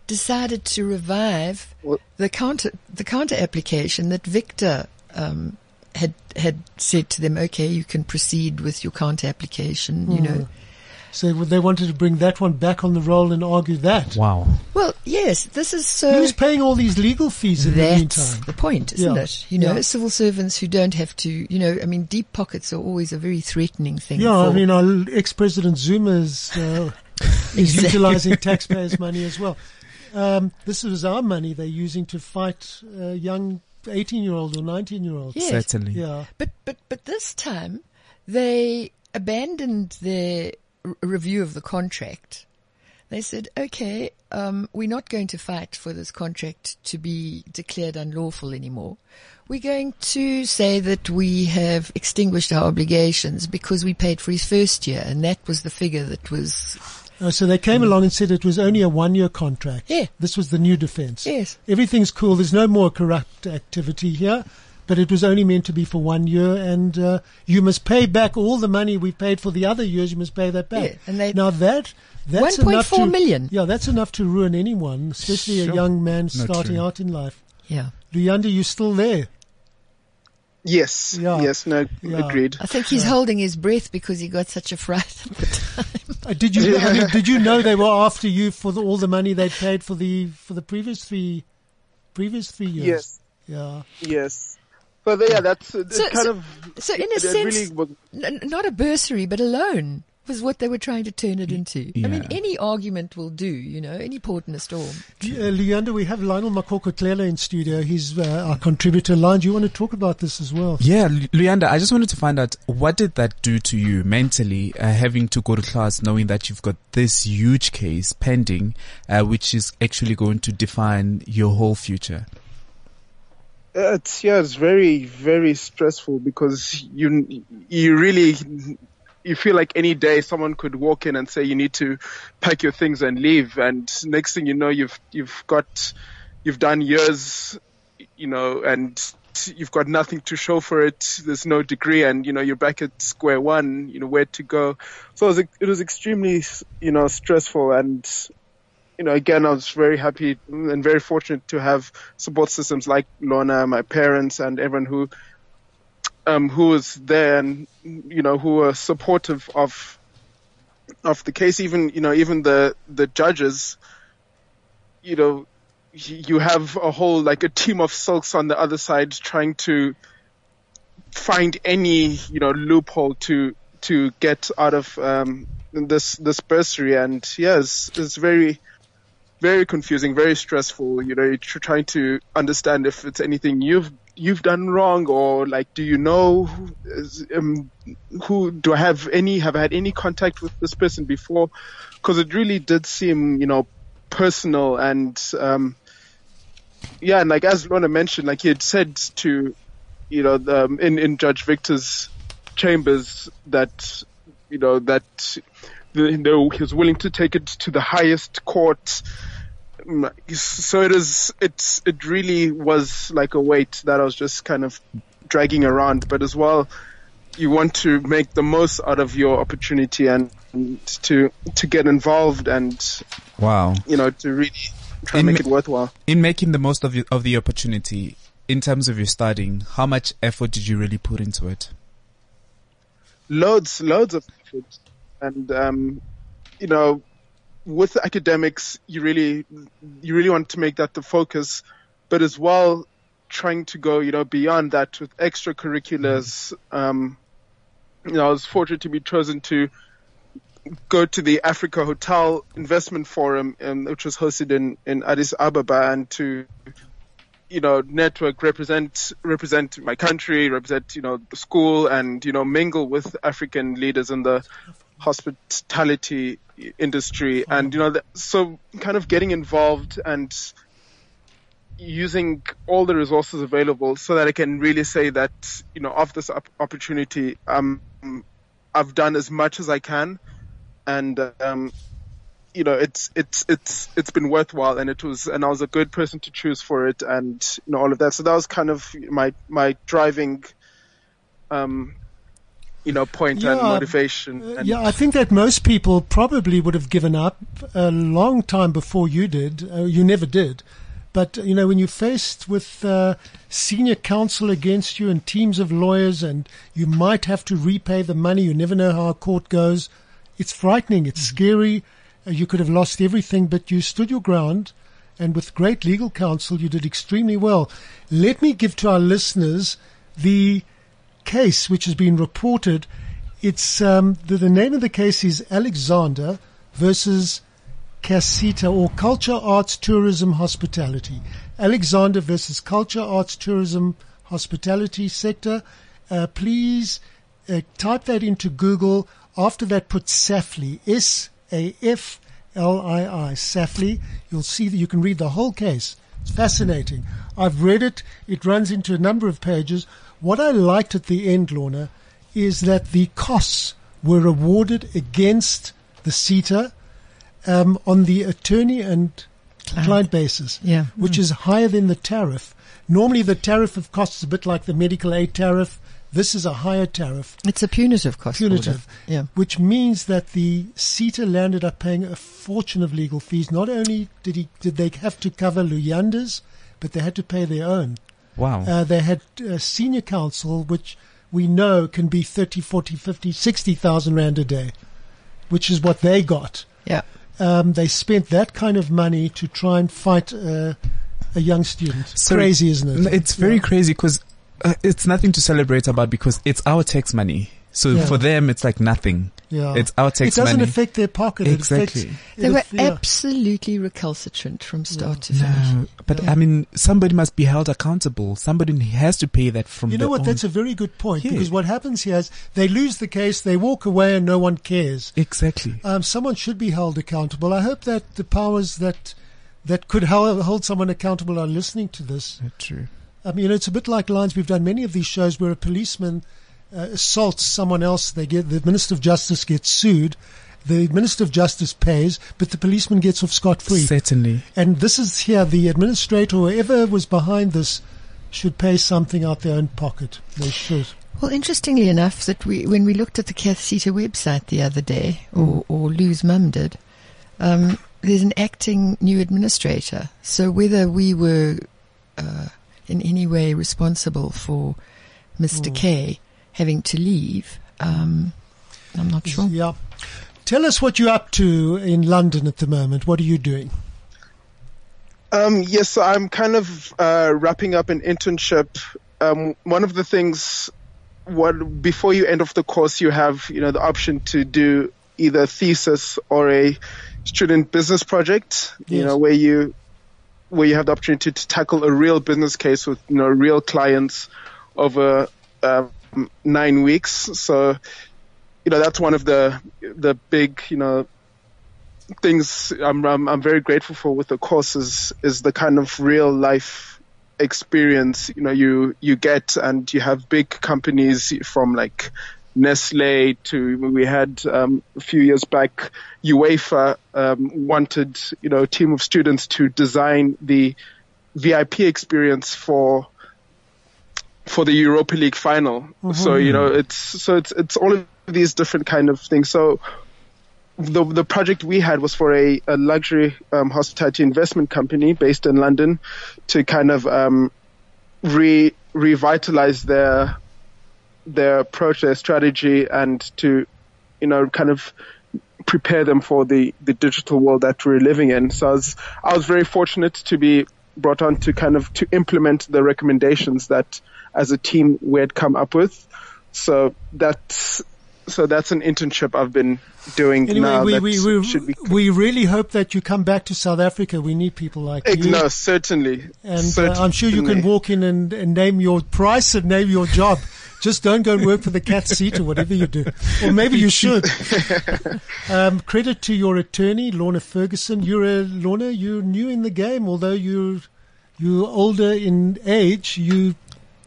Speaker 5: decided to revive
Speaker 4: What?
Speaker 5: the counter the counter application that Victor um, had had said to them. Okay, you can proceed with your counter application. You know,
Speaker 2: So they wanted to bring that one back on the roll and argue that.
Speaker 3: Wow.
Speaker 5: well, yes, this is so.
Speaker 2: Who's paying all these legal fees in the meantime?
Speaker 5: the point, isn't
Speaker 2: Yeah.
Speaker 5: it? You know,
Speaker 2: Yeah.
Speaker 5: civil servants who don't have to, you know, I mean, deep pockets are always a very threatening thing.
Speaker 2: Yeah, I mean, our ex-president Zuma is, uh, is
Speaker 5: Exactly.
Speaker 2: utilizing taxpayers' money as well. Um, this is our money they're using to fight uh, young 18-year-old or 19-year-olds.
Speaker 5: Yes.
Speaker 3: Certainly.
Speaker 2: Yeah.
Speaker 5: But but but this time they abandoned their r- review of the contract. They said, "Okay, um, we're not going to fight for this contract to be declared unlawful anymore. We're going to say that we have extinguished our obligations because we paid for his first year, and that was the figure that was
Speaker 2: Uh, so they came along and said it was only a one-year contract.
Speaker 5: Yeah.
Speaker 2: This was the new defense.
Speaker 5: yes,
Speaker 2: Everything's cool. There's no more corrupt activity here. But it was only meant to be for one year, and uh, you must pay back all the money we paid for the other years. You must pay that back.
Speaker 5: Yeah, and they-
Speaker 2: now that that's enough
Speaker 5: 1.4
Speaker 2: to
Speaker 5: million.
Speaker 2: Yeah, that's enough to ruin anyone, especially a young man
Speaker 3: No,
Speaker 2: starting
Speaker 3: true.
Speaker 2: out in life.
Speaker 5: yeah.
Speaker 2: Luyanda, you still there?
Speaker 4: Yes.
Speaker 2: Yeah.
Speaker 4: Yes. No.
Speaker 2: Yeah.
Speaker 4: Agreed.
Speaker 5: I think he's holding his breath because he got such a fright at the time.
Speaker 2: Uh, did you I mean, did you know they were after you for the, all the money they'd paid for the for the previous three previous three years?
Speaker 4: Yes.
Speaker 2: Yeah.
Speaker 4: Yes. So the- yeah, that's uh,
Speaker 5: So-
Speaker 4: kind
Speaker 5: so-
Speaker 4: of.
Speaker 5: So in a
Speaker 4: it
Speaker 5: sense,
Speaker 4: really was,
Speaker 5: N- not a bursary, but a loan was what they were trying to turn it into. I mean, any argument will do, you know, any port in a storm.
Speaker 2: Uh, Luyanda, we have Lionel Makoko Tlela in studio. He's uh, our contributor. Lion, do you want to talk about this as well?
Speaker 3: Yeah, Lu- Luyanda, I just wanted to find out what did that do to you mentally, uh, having to go to class knowing that you've got this huge case pending, uh, which is actually going to define your whole future.
Speaker 4: it's yeah, it's very very stressful because you you really you feel like any day someone could walk in and say you need to pack your things and leave, and next thing you know you've you've got you've done years, you know, and you've got nothing to show for it. There's no degree, and you know you're back at square one. You know where to go. So it was, it was extremely you know stressful and you know, again, I was very happy and very fortunate to have support systems like Lorna, my parents, and everyone who, um, who was there and, you know, who were supportive of, of the case. Even, you know, even the, the judges, you know, you have a whole, like a team of silks on the other side trying to find any, you know, loophole to, to get out of, um, this, this bursary. And yes, it's it's very, very confusing, very stressful. You know, you're trying to understand if it's anything you've you've done wrong, or like, do you know um, who? Do I have any? Have I had any contact with this person before? Because it really did seem, you know, personal and um, yeah, and like as Lorna mentioned, like he had said to you know the, um, in in Judge Victor's chambers that you know that the, the, he was willing to take it to the highest court. Mm, So it is. It's it really was like a weight that I was just kind of dragging around, but as well, you want to make the most out of your opportunity and to to get involved and
Speaker 3: Wow.
Speaker 4: you know to really try
Speaker 3: In
Speaker 4: and make
Speaker 3: ma-
Speaker 4: it worthwhile.
Speaker 3: In making the most of, your, of the opportunity, in terms of your studying, how much effort did you really put into it?
Speaker 4: loads, loads of effort. And, um, you know, with academics, you really, you really want to make that the focus, but as well, trying to go, you know, beyond that with extracurriculars. Um, you know, I was fortunate to be chosen to go to the Africa Hotel Investment Forum, um, which was hosted in, in Addis Ababa and to, you know, network, represent, represent my country, represent, you know, the school and, you know, mingle with African leaders in the hospitality industry. And, you know, so kind of getting involved and using all the resources available so that I can really say that, you know, of this op- opportunity, um, I've done as much as I can. And, um, you know, it's it's it's it's been worthwhile, and it was, and I was a good person to choose for it, and you know all of that. So that was kind of my my driving, um, you know, point and
Speaker 2: Yeah,
Speaker 4: motivation.
Speaker 2: Uh,
Speaker 4: and
Speaker 2: yeah, I think that most people probably would have given up a long time before you did. Uh, you never did. But, uh, you know, when you're faced with uh, senior counsel against you and teams of lawyers and you might have to repay the money, you never know how a court goes, it's frightening, it's scary. Uh, you could have lost everything, but you stood your ground. And with great legal counsel, you did extremely well. Let me give to our listeners the case which has been reported. It's um, the, the name of the case is Alexander versus CATHSSETA or Culture Arts Tourism Hospitality. Alexander versus Culture Arts Tourism Hospitality sector. Uh, please uh, type that into Google. After that, put SAFLII. S A F L I I. SAFLII. You'll see that you can read the whole case. It's fascinating. I've read it. It runs into a number of pages. What I liked at the end, Lorna, is that the costs were awarded against the SETA um, on the attorney and
Speaker 5: Client.
Speaker 2: client basis,
Speaker 5: Yeah.
Speaker 2: which is higher than the tariff. Normally, the tariff of costs is a bit like the medical aid tariff. This is a higher tariff,
Speaker 5: It's a punitive cost.
Speaker 2: punitive.
Speaker 5: Yeah.
Speaker 2: which means that the SETA landed up paying a fortune of legal fees. Not only did he did they have to cover Luyanda's, but they had to pay their own.
Speaker 3: Wow.
Speaker 2: Uh, they had uh, senior counsel, which we know can be 30, 40, 50, 60,000 rand a day, which is what they got.
Speaker 5: Yeah.
Speaker 2: Um, they spent that kind of money to try and fight uh, a young student.
Speaker 3: So-
Speaker 2: Crazy, isn't it?
Speaker 3: It's very
Speaker 2: Yeah.
Speaker 3: crazy because uh, it's nothing to celebrate about because it's our tax money. So
Speaker 2: Yeah.
Speaker 3: for them, it's like nothing.
Speaker 2: Yeah.
Speaker 3: It's our tax It
Speaker 2: doesn't
Speaker 3: money.
Speaker 2: affect their pocket.
Speaker 3: Exactly.
Speaker 2: It affects,
Speaker 5: They were
Speaker 2: aff- yeah.
Speaker 5: absolutely recalcitrant from start to finish.
Speaker 3: No, but I mean, somebody must be held accountable. Somebody has to pay that from
Speaker 2: You know what?
Speaker 3: own-
Speaker 2: That's a very good point
Speaker 3: Yeah.
Speaker 2: because what happens here is they lose the case, they walk away, and no one cares.
Speaker 3: exactly.
Speaker 2: Um, someone should be held accountable. I hope that the powers that that could hold, hold someone accountable are listening to this.
Speaker 3: True.
Speaker 2: I mean, it's a bit like lines. We've done many of these shows where a policeman uh, assaults someone else. They get the Minister of Justice gets sued. The Minister of Justice pays, but the policeman gets off scot free.
Speaker 3: Certainly.
Speaker 2: And this is here. The administrator, whoever was behind this, should pay something out their own pocket. They should.
Speaker 5: Well, interestingly enough, that we when we looked at the CATHSSETA website the other day, or, or Lou's mum did, um, there's an acting new administrator. So whether we were uh, in any way responsible for Mr. K having to leave, um, I'm not sure.
Speaker 2: Yeah. Tell us what you're up to in London at the moment. What are you doing?
Speaker 4: Um, yes, so I'm kind of uh, wrapping up an internship. Um, one of the things, what before you end off the course, you have you know the option to do either a thesis or a student business project. You know where you where you have the opportunity to tackle a real business case with you know real clients over um, nine weeks. So you know that's one of the the big you know things I'm, I'm I'm very grateful for with the course is is the kind of real life experience you know you you get and you have big companies from like Nestle to we had um, a few years back UEFA um, wanted you know a team of students to design the VIP experience for for the Europa League final. So you know it's so it's it's all of these different kind of things. So the the project we had was for a, a luxury um, hospitality investment company based in London to kind of um, re revitalize their their approach, their strategy, and to you know kind of prepare them for the the digital world that we're living in. So I was I was very fortunate to be brought on to kind of to implement the recommendations that as a team we had come up with. So that's so that's an internship I've been doing
Speaker 2: Anyway,
Speaker 4: now.
Speaker 2: we,
Speaker 4: that
Speaker 2: we, we, we really hope that you come back to South Africa. We need people like you.
Speaker 4: no, certainly.
Speaker 2: And uh, I'm sure you can walk in and, and name your price and name your job. Just don't go and work for the cat seat or whatever you do. Or maybe you should. um, credit to your attorney, Lorna Ferguson. You're a, Lorna, you're new in the game, although you're, you're older in age. You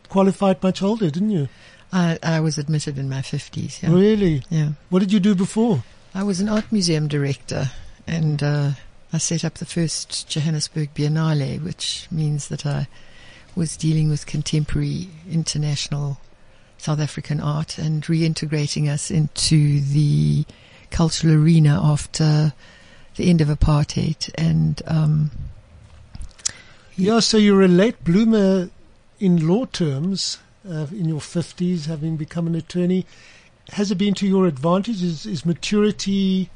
Speaker 2: qualified much older, didn't you?
Speaker 5: I, I was admitted in my 50s. Yeah.
Speaker 2: Really?
Speaker 5: Yeah.
Speaker 2: What did you do before?
Speaker 5: I was an art museum director and uh, I set up the first Johannesburg Biennale, which means that I was dealing with contemporary international South African art and reintegrating us into the cultural arena after the end of apartheid. And um,
Speaker 2: Yeah, so you're a late bloomer in law terms, uh, in your 50s, having become an attorney. Has it been to your advantage? Is, is maturity,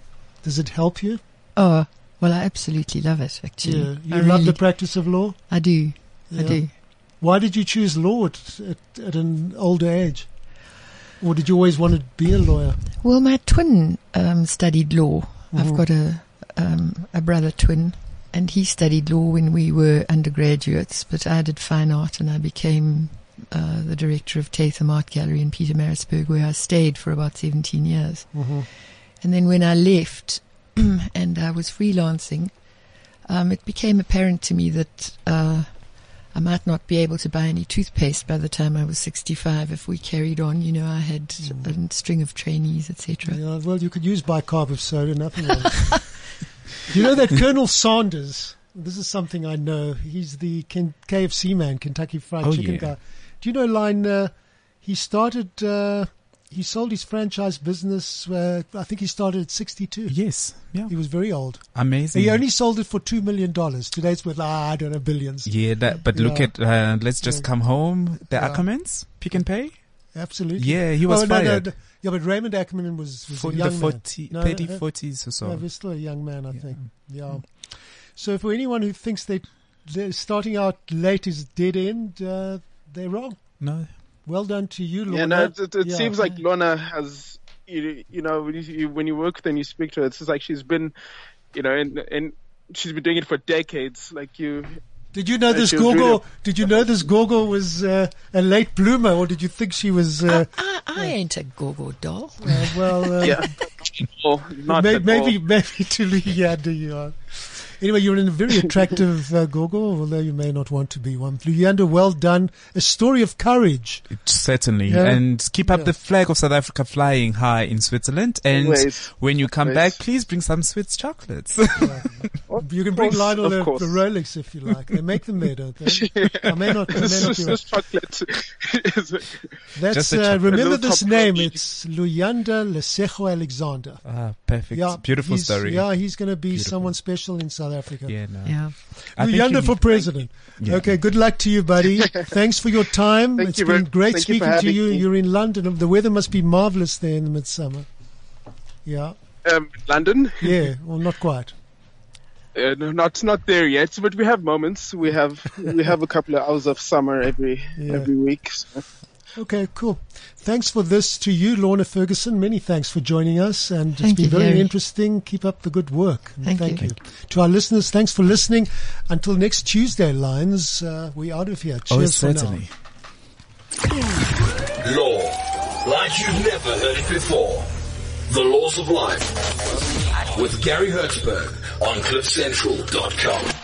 Speaker 2: does it help you?
Speaker 5: oh, well, I absolutely love it. Actually,
Speaker 2: Yeah. You
Speaker 5: I
Speaker 2: love
Speaker 5: really-
Speaker 2: the practice of law?
Speaker 5: I do. I do.
Speaker 2: Why did you choose law at, at, at an older age? Or did you always want to be a lawyer?
Speaker 5: Well, my twin um, studied law.
Speaker 2: Mhm.
Speaker 5: I've got a um, a brother twin, and he studied law when we were undergraduates. But I did fine art, and I became uh, the director of Tatham Art Gallery in Peter Pietermaritzburg, where I stayed for about seventeen years.
Speaker 2: Mm-hmm.
Speaker 5: And then when I left and I was freelancing, um, it became apparent to me that uh, I might not be able to buy any toothpaste by the time I was 65 if we carried on. You know, I had a string of trainees, etc.
Speaker 2: Yeah, well, you could use bicarb of soda, nothing else. You know that Colonel Sanders, this is something I know, he's the KFC man, Kentucky Fried
Speaker 3: Oh,
Speaker 2: Chicken
Speaker 3: yeah.
Speaker 2: guy. Do you know, Line, uh, he started, uh, he sold his franchise business, uh, I think he started at 62.
Speaker 3: Yes. Yeah.
Speaker 2: He was very old.
Speaker 3: Amazing.
Speaker 2: He only sold it for $2 million. Today it's worth, ah, I don't know, billions.
Speaker 3: yeah, that, but look at, uh, let's just
Speaker 2: Yeah.
Speaker 3: come home. The
Speaker 2: Yeah.
Speaker 3: Ackermans, Pick n Pay.
Speaker 2: Absolutely.
Speaker 3: Yeah, he was
Speaker 2: Oh, no, no,
Speaker 3: fired.
Speaker 2: no. Yeah, but Raymond Ackerman was, was
Speaker 3: For
Speaker 2: a
Speaker 3: the
Speaker 2: young man.
Speaker 3: 40,
Speaker 2: No,
Speaker 3: 30,
Speaker 2: uh,
Speaker 3: 40s or so.
Speaker 2: No, he's still a young man, I think. Yeah. So for anyone who thinks they they're starting out late is dead end, uh, they're wrong.
Speaker 3: no.
Speaker 2: Well done to you, Lorna.
Speaker 4: Yeah, no, it, it, it
Speaker 2: Yeah.
Speaker 4: seems like Lorna has, you, you know, when you, you, when you work with her and you speak to her, it's just like she's been, you know, and, and she's been doing it for decades. Like you,
Speaker 2: Did you know
Speaker 4: Uh,
Speaker 2: this
Speaker 4: she was
Speaker 2: Gorgo? Did you know this Gorgo was uh, a late bloomer, or did you think she was? Uh,
Speaker 5: I, I ain't a go-go doll.
Speaker 2: uh, well, uh,
Speaker 4: yeah, well, not
Speaker 2: may-
Speaker 4: at
Speaker 2: maybe
Speaker 4: all.
Speaker 2: maybe to Luyanda you are. Anyway, you're in a very attractive uh, Gorgo, although you may not want to be one. Luyanda, well done. A story of courage.
Speaker 3: Certainly.
Speaker 2: Yeah.
Speaker 3: And keep up
Speaker 2: Yeah.
Speaker 3: the flag of South Africa flying high in Switzerland. And
Speaker 4: Always.
Speaker 3: when you come
Speaker 4: Always.
Speaker 3: back, please bring some Swiss chocolates.
Speaker 2: You can bring
Speaker 4: course,
Speaker 2: Lionel
Speaker 4: of
Speaker 2: a, a. Rolex if you like. They make them there, don't they? I may not. I may
Speaker 4: This,
Speaker 2: not be right.
Speaker 4: chocolate is
Speaker 2: That's
Speaker 3: Just a
Speaker 2: uh,
Speaker 3: chocolate.
Speaker 2: remember this name.
Speaker 4: notch.
Speaker 2: It's Luyanda Lesejo Alexander.
Speaker 3: ah, perfect.
Speaker 2: Yeah,
Speaker 3: Beautiful story.
Speaker 2: Yeah, he's going to be
Speaker 3: Beautiful.
Speaker 2: someone special in South Africa.
Speaker 3: Yeah, no.
Speaker 5: Yeah.
Speaker 3: I think
Speaker 2: Luyanda
Speaker 3: you-
Speaker 2: for president.
Speaker 3: Yeah.
Speaker 2: Okay, good luck to you, buddy. Thanks for your time.
Speaker 4: Thank
Speaker 2: It's
Speaker 4: you
Speaker 2: been great
Speaker 4: thank you
Speaker 2: speaking to you.
Speaker 4: me.
Speaker 2: You're in London. The weather must be marvelous there in the midsummer. Yeah,
Speaker 4: um, London.
Speaker 2: yeah. Well, not quite.
Speaker 4: Uh, no, not not there yet, but we have moments. We have we have a couple of hours of summer every
Speaker 2: Yeah.
Speaker 4: every week. So.
Speaker 2: Okay, cool. Thanks for this to you, Lorna Ferguson. Many thanks for joining us, and it's
Speaker 5: Thank
Speaker 2: been
Speaker 5: you,
Speaker 2: very
Speaker 5: Gary.
Speaker 2: interesting. Keep up the good work.
Speaker 5: Thank you.
Speaker 2: To our listeners, thanks for listening. Until next Tuesday, Lines, uh, we're out of here.
Speaker 3: Oh,
Speaker 2: Cheers for now.
Speaker 3: certainly.
Speaker 1: Law, like you've never heard it before. The laws of life. with Gary Hertzberg on CliffCentral.com.